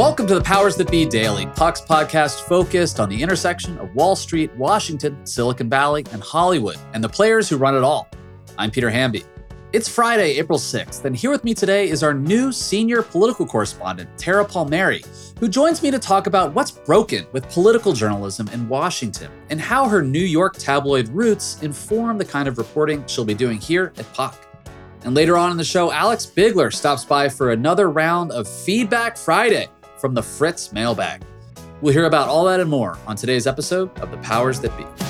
Welcome to the Powers That Be Daily, Puck's podcast focused on the intersection of Wall Street, Washington, Silicon Valley, and Hollywood, and the players who run it all. I'm Peter Hamby. It's Friday, April 6th, and here with me today is our new senior political correspondent, Tara Palmieri, who joins me to talk about what's broken with political journalism in Washington and how her New York tabloid roots inform the kind of reporting she'll be doing here at Puck. And later on in the show, Alex Bigler stops by for another round of Feedback Friday from the Fritz mailbag. We'll hear about all that and more on today's episode of The Powers That Be.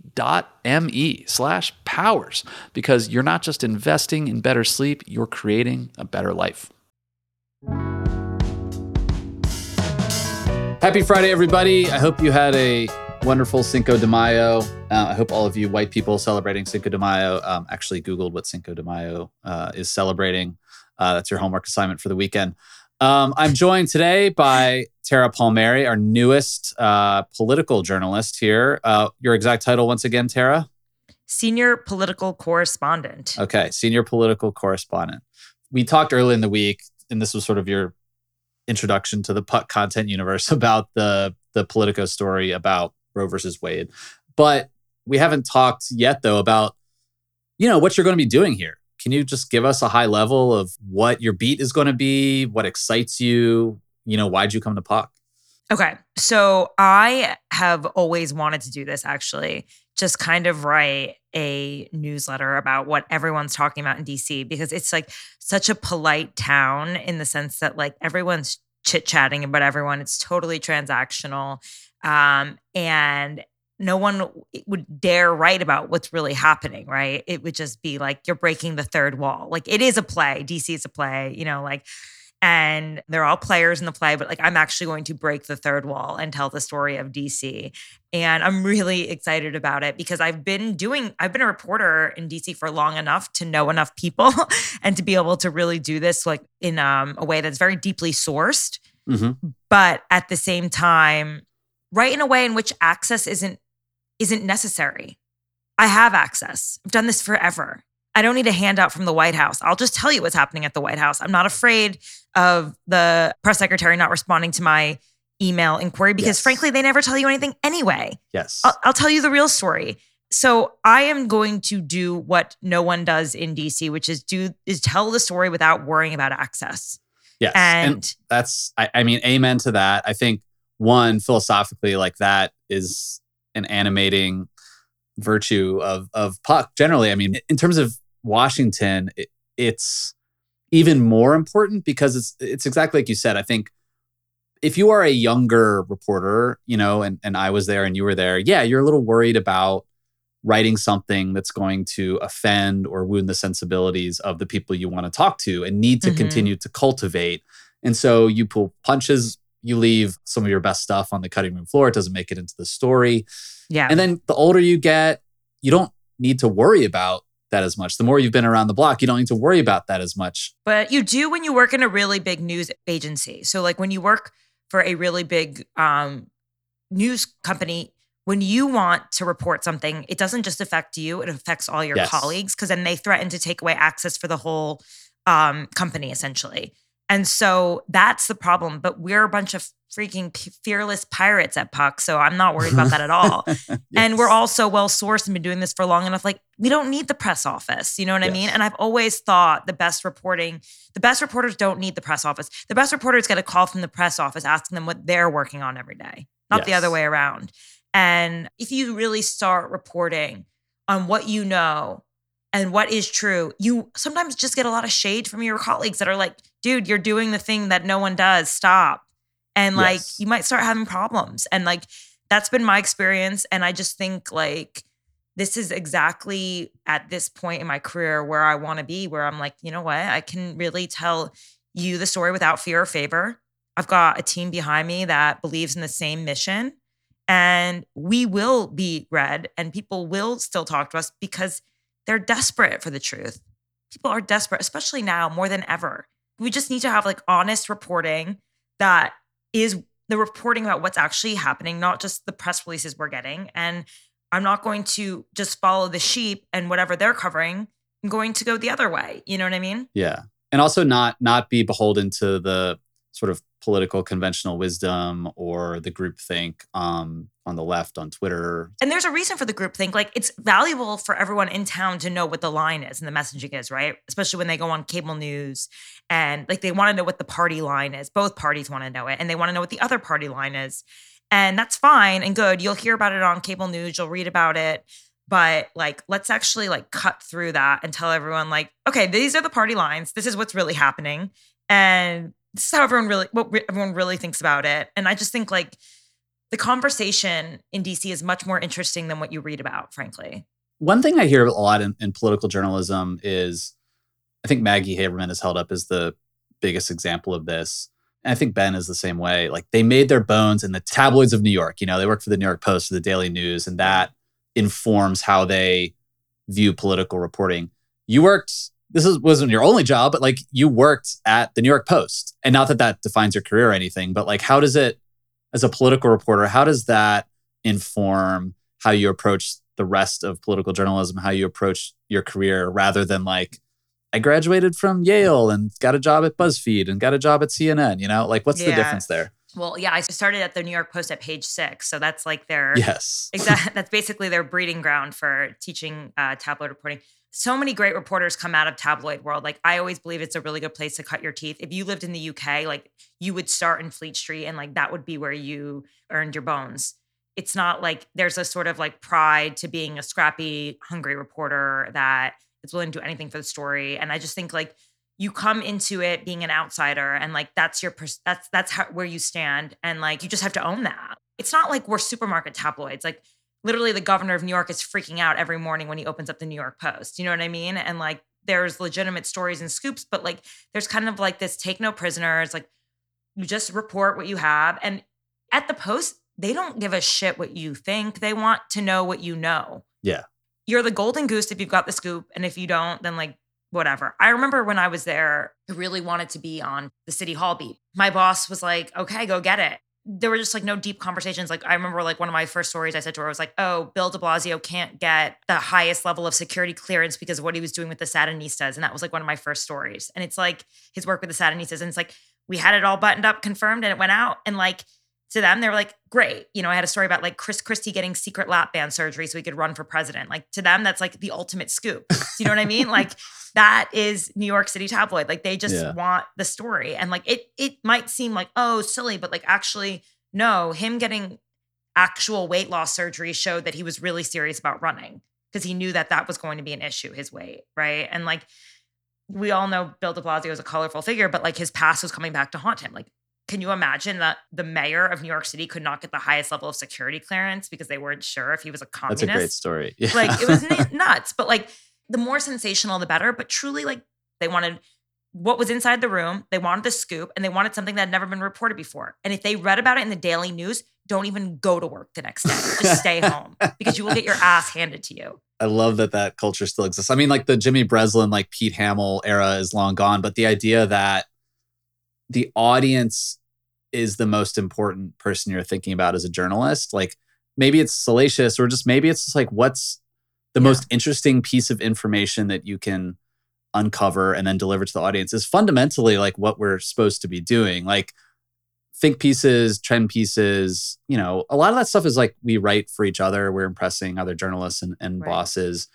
www.sleep.me slash powers because you're not just investing in better sleep, you're creating a better life. Happy Friday, everybody. I hope you had a wonderful Cinco de Mayo. Uh, I hope all of you white people celebrating Cinco de Mayo um, actually Googled what Cinco de Mayo uh, is celebrating. Uh, that's your homework assignment for the weekend. Um, I'm joined today by Tara Palmieri, our newest uh, political journalist here. Uh, your exact title, once again, Tara? Senior political correspondent. Okay, senior political correspondent. We talked early in the week, and this was sort of your introduction to the Puck content universe about the the Politico story about Roe versus Wade. But we haven't talked yet, though, about you know what you're going to be doing here. Can you just give us a high level of what your beat is going to be, what excites you? You know, why'd you come to Puck? Okay. So I have always wanted to do this actually, just kind of write a newsletter about what everyone's talking about in DC because it's like such a polite town in the sense that like everyone's chit chatting about everyone. It's totally transactional. Um, and no one would dare write about what's really happening, right? It would just be like you're breaking the third wall. Like it is a play. DC is a play, you know, like and they're all players in the play, but like I'm actually going to break the third wall and tell the story of DC. And I'm really excited about it because I've been doing, I've been a reporter in DC for long enough to know enough people and to be able to really do this like in um, a way that's very deeply sourced. Mm-hmm. But at the same time, right in a way in which access isn't isn't necessary. I have access. I've done this forever. I don't need a handout from the White House. I'll just tell you what's happening at the White House. I'm not afraid of the press secretary not responding to my email inquiry because, yes. frankly, they never tell you anything anyway. Yes. I'll, I'll, tell you the real story. So I am going to do what no one does in DC, which is do is tell the story without worrying about access. Yes, and, and that's I, I mean, amen to that. I think one philosophically, like that is an animating virtue of of puck generally i mean in terms of washington it, it's even more important because it's it's exactly like you said i think if you are a younger reporter you know and and i was there and you were there yeah you're a little worried about writing something that's going to offend or wound the sensibilities of the people you want to talk to and need to Mhm. continue to cultivate. And so you pull punches, you leave some of your best stuff on the cutting room floor. It doesn't make it into the story. Yeah. And then the older you get, you don't need to worry about that as much. The more you've been around the block, you don't need to worry about that as much. But you do when you work in a really big news agency. So like when you work for a really big um, news company, when you want to report something, it doesn't just affect you; it affects all your Yes. colleagues because then they threaten to take away access for the whole um, company, essentially. And so that's the problem. But we're a bunch of freaking p- fearless pirates at Puck, so I'm not worried about that at all. And we're Yes. all so well sourced and been doing this for long enough. Like, we don't need the press office. You know what I mean? And I've always thought the best reporting, the best reporters don't need the press office. The best reporters get a call from the press office asking them what they're working on every day, not the other way around. And if you really start reporting on what you know and what is true, you sometimes just get a lot of shade from your colleagues that are like, dude, you're doing the thing that no one does. Stop. And like, Yes. you might start having problems. And like, that's been my experience. And I just think like, this is exactly at this point in my career where I want to be, where I'm like, you know what? I can really tell you the story without fear or favor. I've got a team behind me that believes in the same mission. And we will be read, and people will still talk to us because they're desperate for the truth. People are desperate, especially now more than ever. We just need to have like honest reporting that is the reporting about what's actually happening, not just the press releases we're getting. And I'm not going to just follow the sheep and whatever they're covering. I'm going to go the other way. You know what I mean? Yeah. And also not not be beholden to the sort of political conventional wisdom or the groupthink um, on the left on Twitter. And there's a reason for the group think. Like it's valuable for everyone in town to know what the line is and the messaging is, right? Especially when they go on cable news and like they want to know what the party line is. Both parties want to know it and they want to know what the other party line is. And that's fine and good. You'll hear about it on cable news, you'll read about it. But like, let's actually like cut through that and tell everyone, like, okay, these are the party lines. This is what's really happening. And this is how everyone really, what re- everyone really thinks about it. And I just think like the conversation in DC is much more interesting than what you read about, frankly. One thing I hear a lot in, in political journalism is I think Maggie Haberman is held up as the biggest example of this. And I think Ben is the same way. Like they made their bones in the tabloids of New York. You know, they work for the New York Post or the Daily News, and that informs how they view political reporting. You worked, this is, wasn't your only job, but like you worked at the New York Post. And not that that defines your career or anything, but like how does it, as a political reporter, how does that inform how you approach the rest of political journalism, how you approach your career rather than like, I graduated from Yale and got a job at BuzzFeed and got a job at CNN, you know? Like, what's the difference there? Well, yeah, I started at the New York Post at page six. So that's like their Yes. exactly that's basically their breeding ground for teaching uh, tabloid reporting. So many great reporters come out of tabloid world. Like I always believe it's a really good place to cut your teeth. If you lived in the UK, like you would start in Fleet Street and like that would be where you earned your bones. It's not like there's a sort of like pride to being a scrappy, hungry reporter that is willing to do anything for the story. And I just think like you come into it being an outsider and like that's your pers- that's that's how where you stand and like you just have to own that. It's not like we're supermarket tabloids. Like literally the governor of New York is freaking out every morning when he opens up the New York Post. You know what I mean? And like there's legitimate stories and scoops, but like there's kind of like this take no prisoners, like you just report what you have. And at the Post, they don't give a shit what you think. They want to know what you know. Yeah. You're the golden goose if you've got the scoop. And if you don't, then like whatever. I remember when I was there, I really wanted to be on the city hall beat. My boss was like, okay, go get it there were just like no deep conversations. Like I remember like one of my first stories I said to her was like, "Oh, Bill De Blasio can't get the highest level of security clearance because of what he was doing with the Sandinistas," and that was like one of my first stories. And it's like his work with the Sandinistas, and it's like we had it all buttoned up, confirmed, and it went out, and like to them they were like, "Great." You know, I had a story about like Chris Christie getting secret lap band surgery so he could run for president. Like to them, that's like the ultimate scoop. Do you know what I mean? Like that is New York City tabloid. Like they just Yeah. want the story. And like it it might seem like, oh, silly, but like actually, no, him getting actual weight loss surgery showed that he was really serious about running because he knew that that was going to be an issue, his weight, right? And like we all know Bill de Blasio is a colorful figure, but like his past was coming back to haunt him. Like can you imagine that the mayor of New York City could not get the highest level of security clearance because they weren't sure if he was a communist? That's a great story. Yeah. Like it was nuts. But like the more sensational, the better. But truly, like they wanted what was inside the room. They wanted the scoop and they wanted something that had never been reported before. And if they read about it in the daily news, don't even go to work the next day. Just stay home because you will get your ass handed to you. I love that that culture still exists. I mean, like the Jimmy Breslin, like Pete Hamill era is long gone, but the idea that the audience is the most important person you're thinking about as a journalist, like maybe it's salacious or just maybe it's just like what's the yeah. most interesting piece of information that you can uncover and then deliver to the audience is fundamentally like what we're supposed to be doing. Like think pieces, trend pieces, you know, a lot of that stuff is like we write for each other. We're impressing other journalists and, and right. bosses.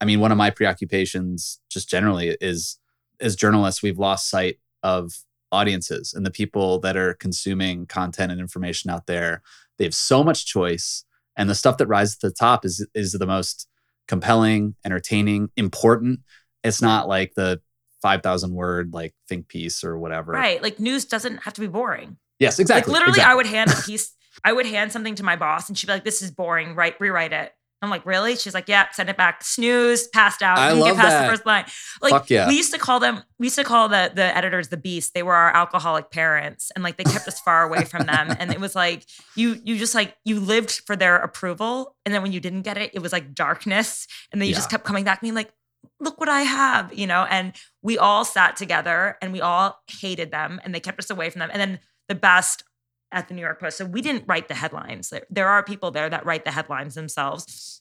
I mean, one of my preoccupations just generally is as journalists, we've lost sight of audiences and the people that are consuming content and information out there. They have so much choice. And the stuff that rises to the top is is the most compelling, entertaining, important it's not like the 5,000 word like think piece or whatever. Right. Like news doesn't have to be boring. Yes, exactly. Like literally, exactly. I would hand a piece, I would hand something to my boss and she'd be like, this is boring, right? Rewrite it. I'm like, really? She's like, yeah, send it back. Snooze, passed out. I love get past that. the first line. Like Fuck yeah. we used to call them, we used to call the the editors the beast. They were our alcoholic parents. And like they kept us far away from them. And it was like you you just like you lived for their approval. And then when you didn't get it, it was like darkness. And then you yeah. just kept coming back being like, look what I have, you know? And we all sat together and we all hated them and they kept us away from them. And then the best at the New York Post. So we didn't write the headlines. There, are people there that write the headlines themselves.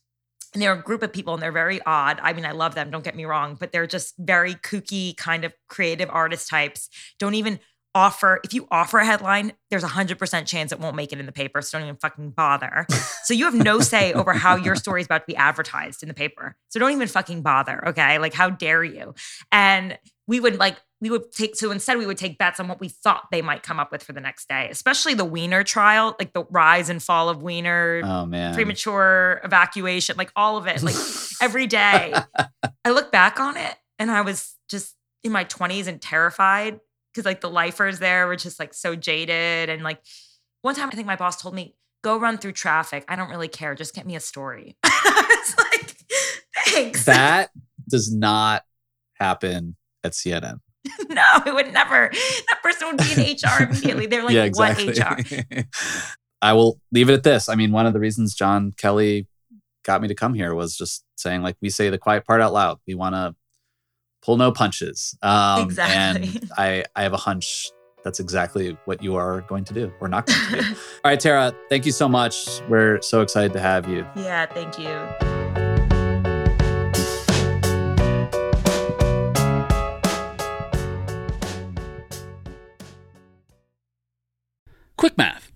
And they're a group of people and they're very odd. I mean, I love them, don't get me wrong, but they're just very kooky, kind of creative artist types. Don't even offer if you offer a headline there's a hundred percent chance it won't make it in the paper so don't even fucking bother so you have no say over how your story is about to be advertised in the paper so don't even fucking bother okay like how dare you and we would like we would take so instead we would take bets on what we thought they might come up with for the next day especially the Weiner trial like the rise and fall of Weiner, oh man premature evacuation like all of it like every day i look back on it and i was just in my 20s and terrified because like the lifers there were just like so jaded. And like one time, I think my boss told me, go run through traffic. I don't really care. Just get me a story. it's like, thanks. That does not happen at CNN. no, it would never. That person would be in HR immediately. They're like, yeah, exactly. what HR? I will leave it at this. I mean, one of the reasons Jon Kelly got me to come here was just saying, like, we say the quiet part out loud. We want to pull no punches. Um, exactly. And I, I have a hunch that's exactly what you are going to do or not going to do. All right, Tara, thank you so much. We're so excited to have you. Yeah, thank you.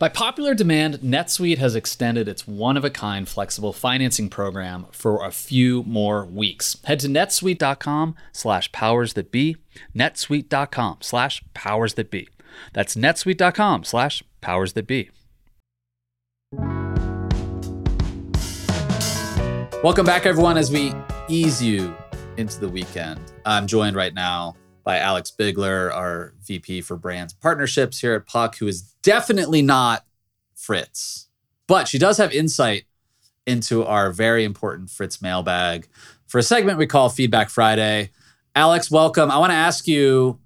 By popular demand, NetSuite has extended its one of a kind flexible financing program for a few more weeks. Head to netsuite.com slash powers that be, netsuite.com slash powers that be. That's netsuite.com slash powers that be. Welcome back, everyone, as we ease you into the weekend. I'm joined right now by Alex Bigler, our VP for Brands Partnerships here at Puck, who is definitely not Fritz, but she does have insight into our very important Fritz mailbag for a segment we call Feedback Friday. Alex, welcome. I want to ask you,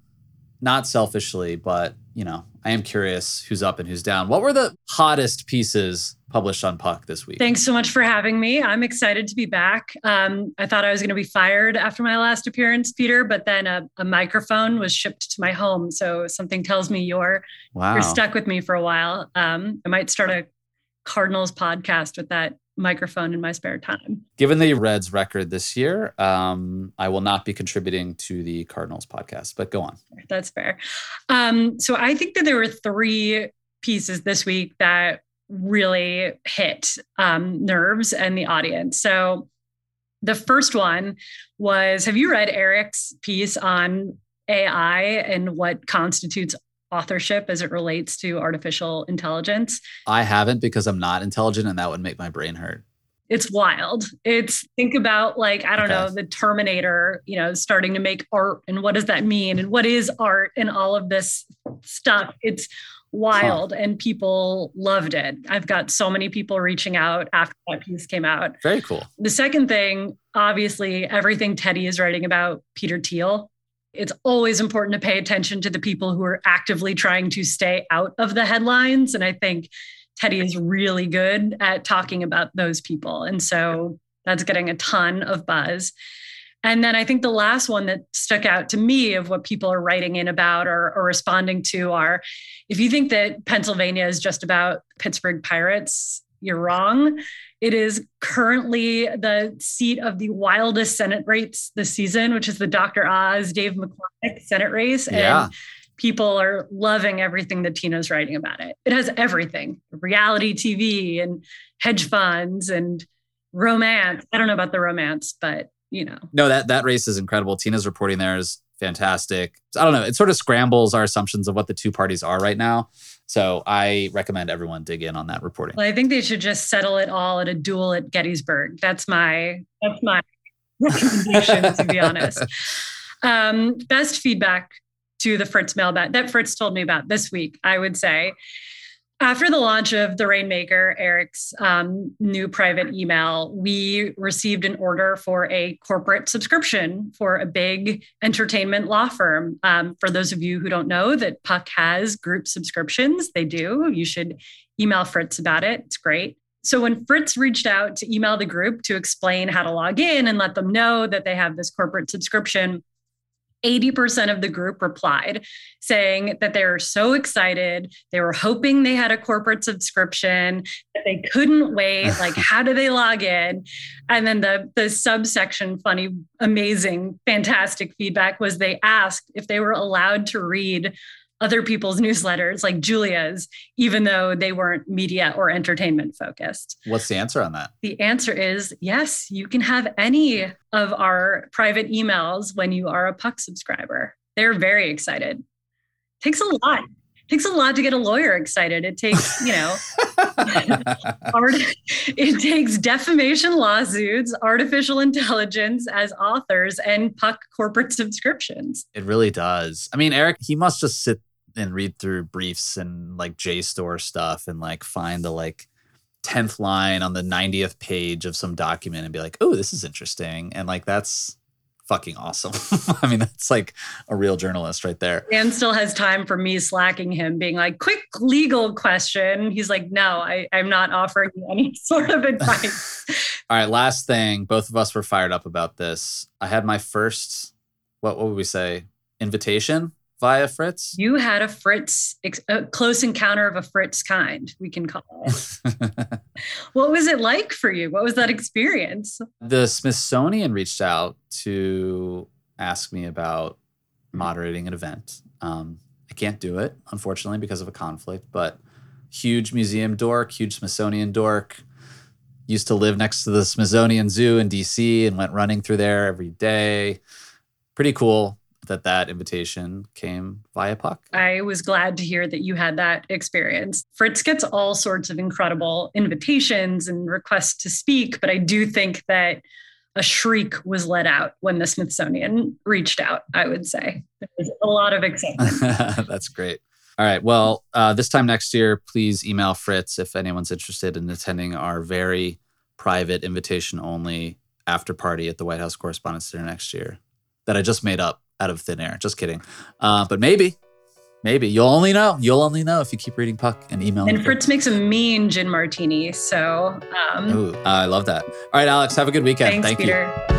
not selfishly, but you know, I am curious who's up and who's down. What were the hottest pieces published on Puck this week? Thanks so much for having me. I'm excited to be back. Um, I thought I was going to be fired after my last appearance, Peter, but then a, a, microphone was shipped to my home. So something tells me you're wow. you're stuck with me for a while. Um, I might start a Cardinals podcast with that microphone in my spare time. Given the Reds record this year, um, I will not be contributing to the Cardinals podcast, but go on. That's fair. Um, so I think that there were three pieces this week that really hit um, nerves and the audience. So the first one was Have you read Eriq's piece on AI and what constitutes authorship as it relates to artificial intelligence. I haven't because I'm not intelligent and that would make my brain hurt. It's wild. It's think about like, I don't okay. know, the Terminator, you know, starting to make art and what does that mean? And what is art and all of this stuff. It's wild huh. and people loved it. I've got so many people reaching out after that piece came out. Very cool. The second thing, obviously, everything Teddy is writing about Peter Thiel it's always important to pay attention to the people who are actively trying to stay out of the headlines. And I think Teddy is really good at talking about those people. And so that's getting a ton of buzz. And then I think the last one that stuck out to me of what people are writing in about or, or responding to are if you think that Pennsylvania is just about Pittsburgh Pirates, you're wrong. It is currently the seat of the wildest Senate race this season, which is the Dr. Oz, Dave McCormick Senate race. Yeah. And people are loving everything that Tina's writing about it. It has everything reality TV and hedge funds and romance. I don't know about the romance, but you know. No, that that race is incredible. Tina's reporting there is fantastic. I don't know. It sort of scrambles our assumptions of what the two parties are right now. So I recommend everyone dig in on that reporting. Well, I think they should just settle it all at a duel at Gettysburg. That's my that's my recommendation, to be honest. Um, best feedback to the Fritz mailbag that Fritz told me about this week, I would say after the launch of the Rainmaker, Eriq's um, new private email, we received an order for a corporate subscription for a big entertainment law firm. Um, for those of you who don't know that Puck has group subscriptions, they do. You should email Fritz about it. It's great. So when Fritz reached out to email the group to explain how to log in and let them know that they have this corporate subscription, 80% of the group replied saying that they were so excited. They were hoping they had a corporate subscription, that they couldn't wait. Like, how do they log in? And then the, the subsection, funny, amazing, fantastic feedback was they asked if they were allowed to read other people's newsletters like Julia's, even though they weren't media or entertainment focused. What's the answer on that? The answer is yes, you can have any of our private emails when you are a Puck subscriber. They're very excited. Takes a lot. Takes a lot to get a lawyer excited. It takes, you know, art, it takes defamation lawsuits, artificial intelligence as authors, and Puck corporate subscriptions. It really does. I mean, Eriq, he must just sit and read through briefs and like JSTOR stuff and like find the like 10th line on the 90th page of some document and be like, oh, this is interesting. And like, that's fucking awesome. I mean, that's like a real journalist right there. And still has time for me slacking him, being like, quick legal question. He's like, no, I, I'm not offering you any sort of advice. All right, last thing. Both of us were fired up about this. I had my first, what, what would we say, invitation via Fritz? You had a Fritz, a close encounter of a Fritz kind, we can call it. what was it like for you? What was that experience? The Smithsonian reached out to ask me about moderating an event. Um, I can't do it, unfortunately, because of a conflict, but huge museum dork, huge Smithsonian dork. Used to live next to the Smithsonian Zoo in DC and went running through there every day. Pretty cool that that invitation came via Puck. I was glad to hear that you had that experience. Fritz gets all sorts of incredible invitations and requests to speak, but I do think that a shriek was let out when the Smithsonian reached out, I would say. There was a lot of excitement. That's great. All right. Well, uh, this time next year, please email Fritz if anyone's interested in attending our very private invitation only after party at the White House Correspondents' Dinner next year that I just made up out of thin air. Just kidding. Uh, but maybe, Maybe you'll only know. You'll only know if you keep reading Puck and emailing. And Fritz makes a mean gin martini. So, um, Ooh, I love that. All right, Alex, have a good weekend. thanks, Thank Peter. you.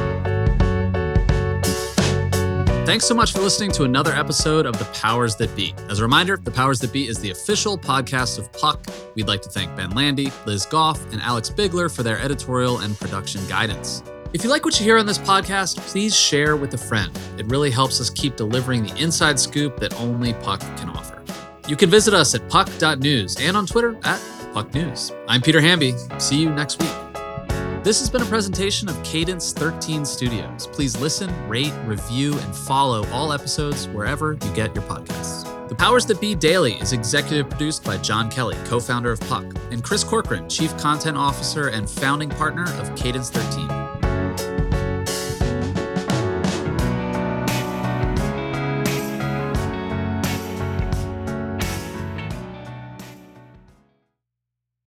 Thanks so much for listening to another episode of The Powers That Be. As a reminder, The Powers That Be is the official podcast of Puck. We'd like to thank Ben Landy, Liz Goff, and Alex Bigler for their editorial and production guidance. If you like what you hear on this podcast, please share with a friend. It really helps us keep delivering the inside scoop that only Puck can offer. You can visit us at puck.news and on Twitter at pucknews. I'm Peter Hamby. See you next week. This has been a presentation of Cadence 13 Studios. Please listen, rate, review, and follow all episodes wherever you get your podcasts. The Powers That Be Daily is executive produced by Jon Kelly, co founder of Puck, and Chris Corcoran, chief content officer and founding partner of Cadence 13.